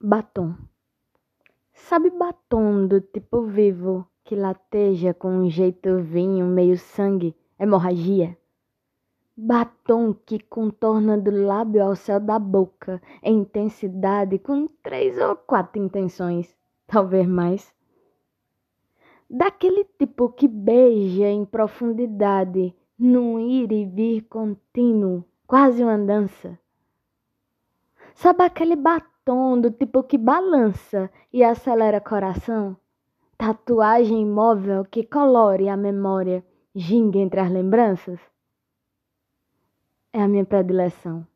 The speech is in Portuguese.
Batom. Sabe batom do tipo vivo que lateja com um jeito vinho, meio sangue, hemorragia? Batom que contorna do lábio ao céu da boca em intensidade com três ou quatro intenções, talvez mais. Daquele tipo que beija em profundidade, num ir e vir contínuo, quase uma dança. Sabe aquele batom? Tom do tipo que balança e acelera coração? Tatuagem imóvel que colore a memória, ginga entre as lembranças? É a minha predileção.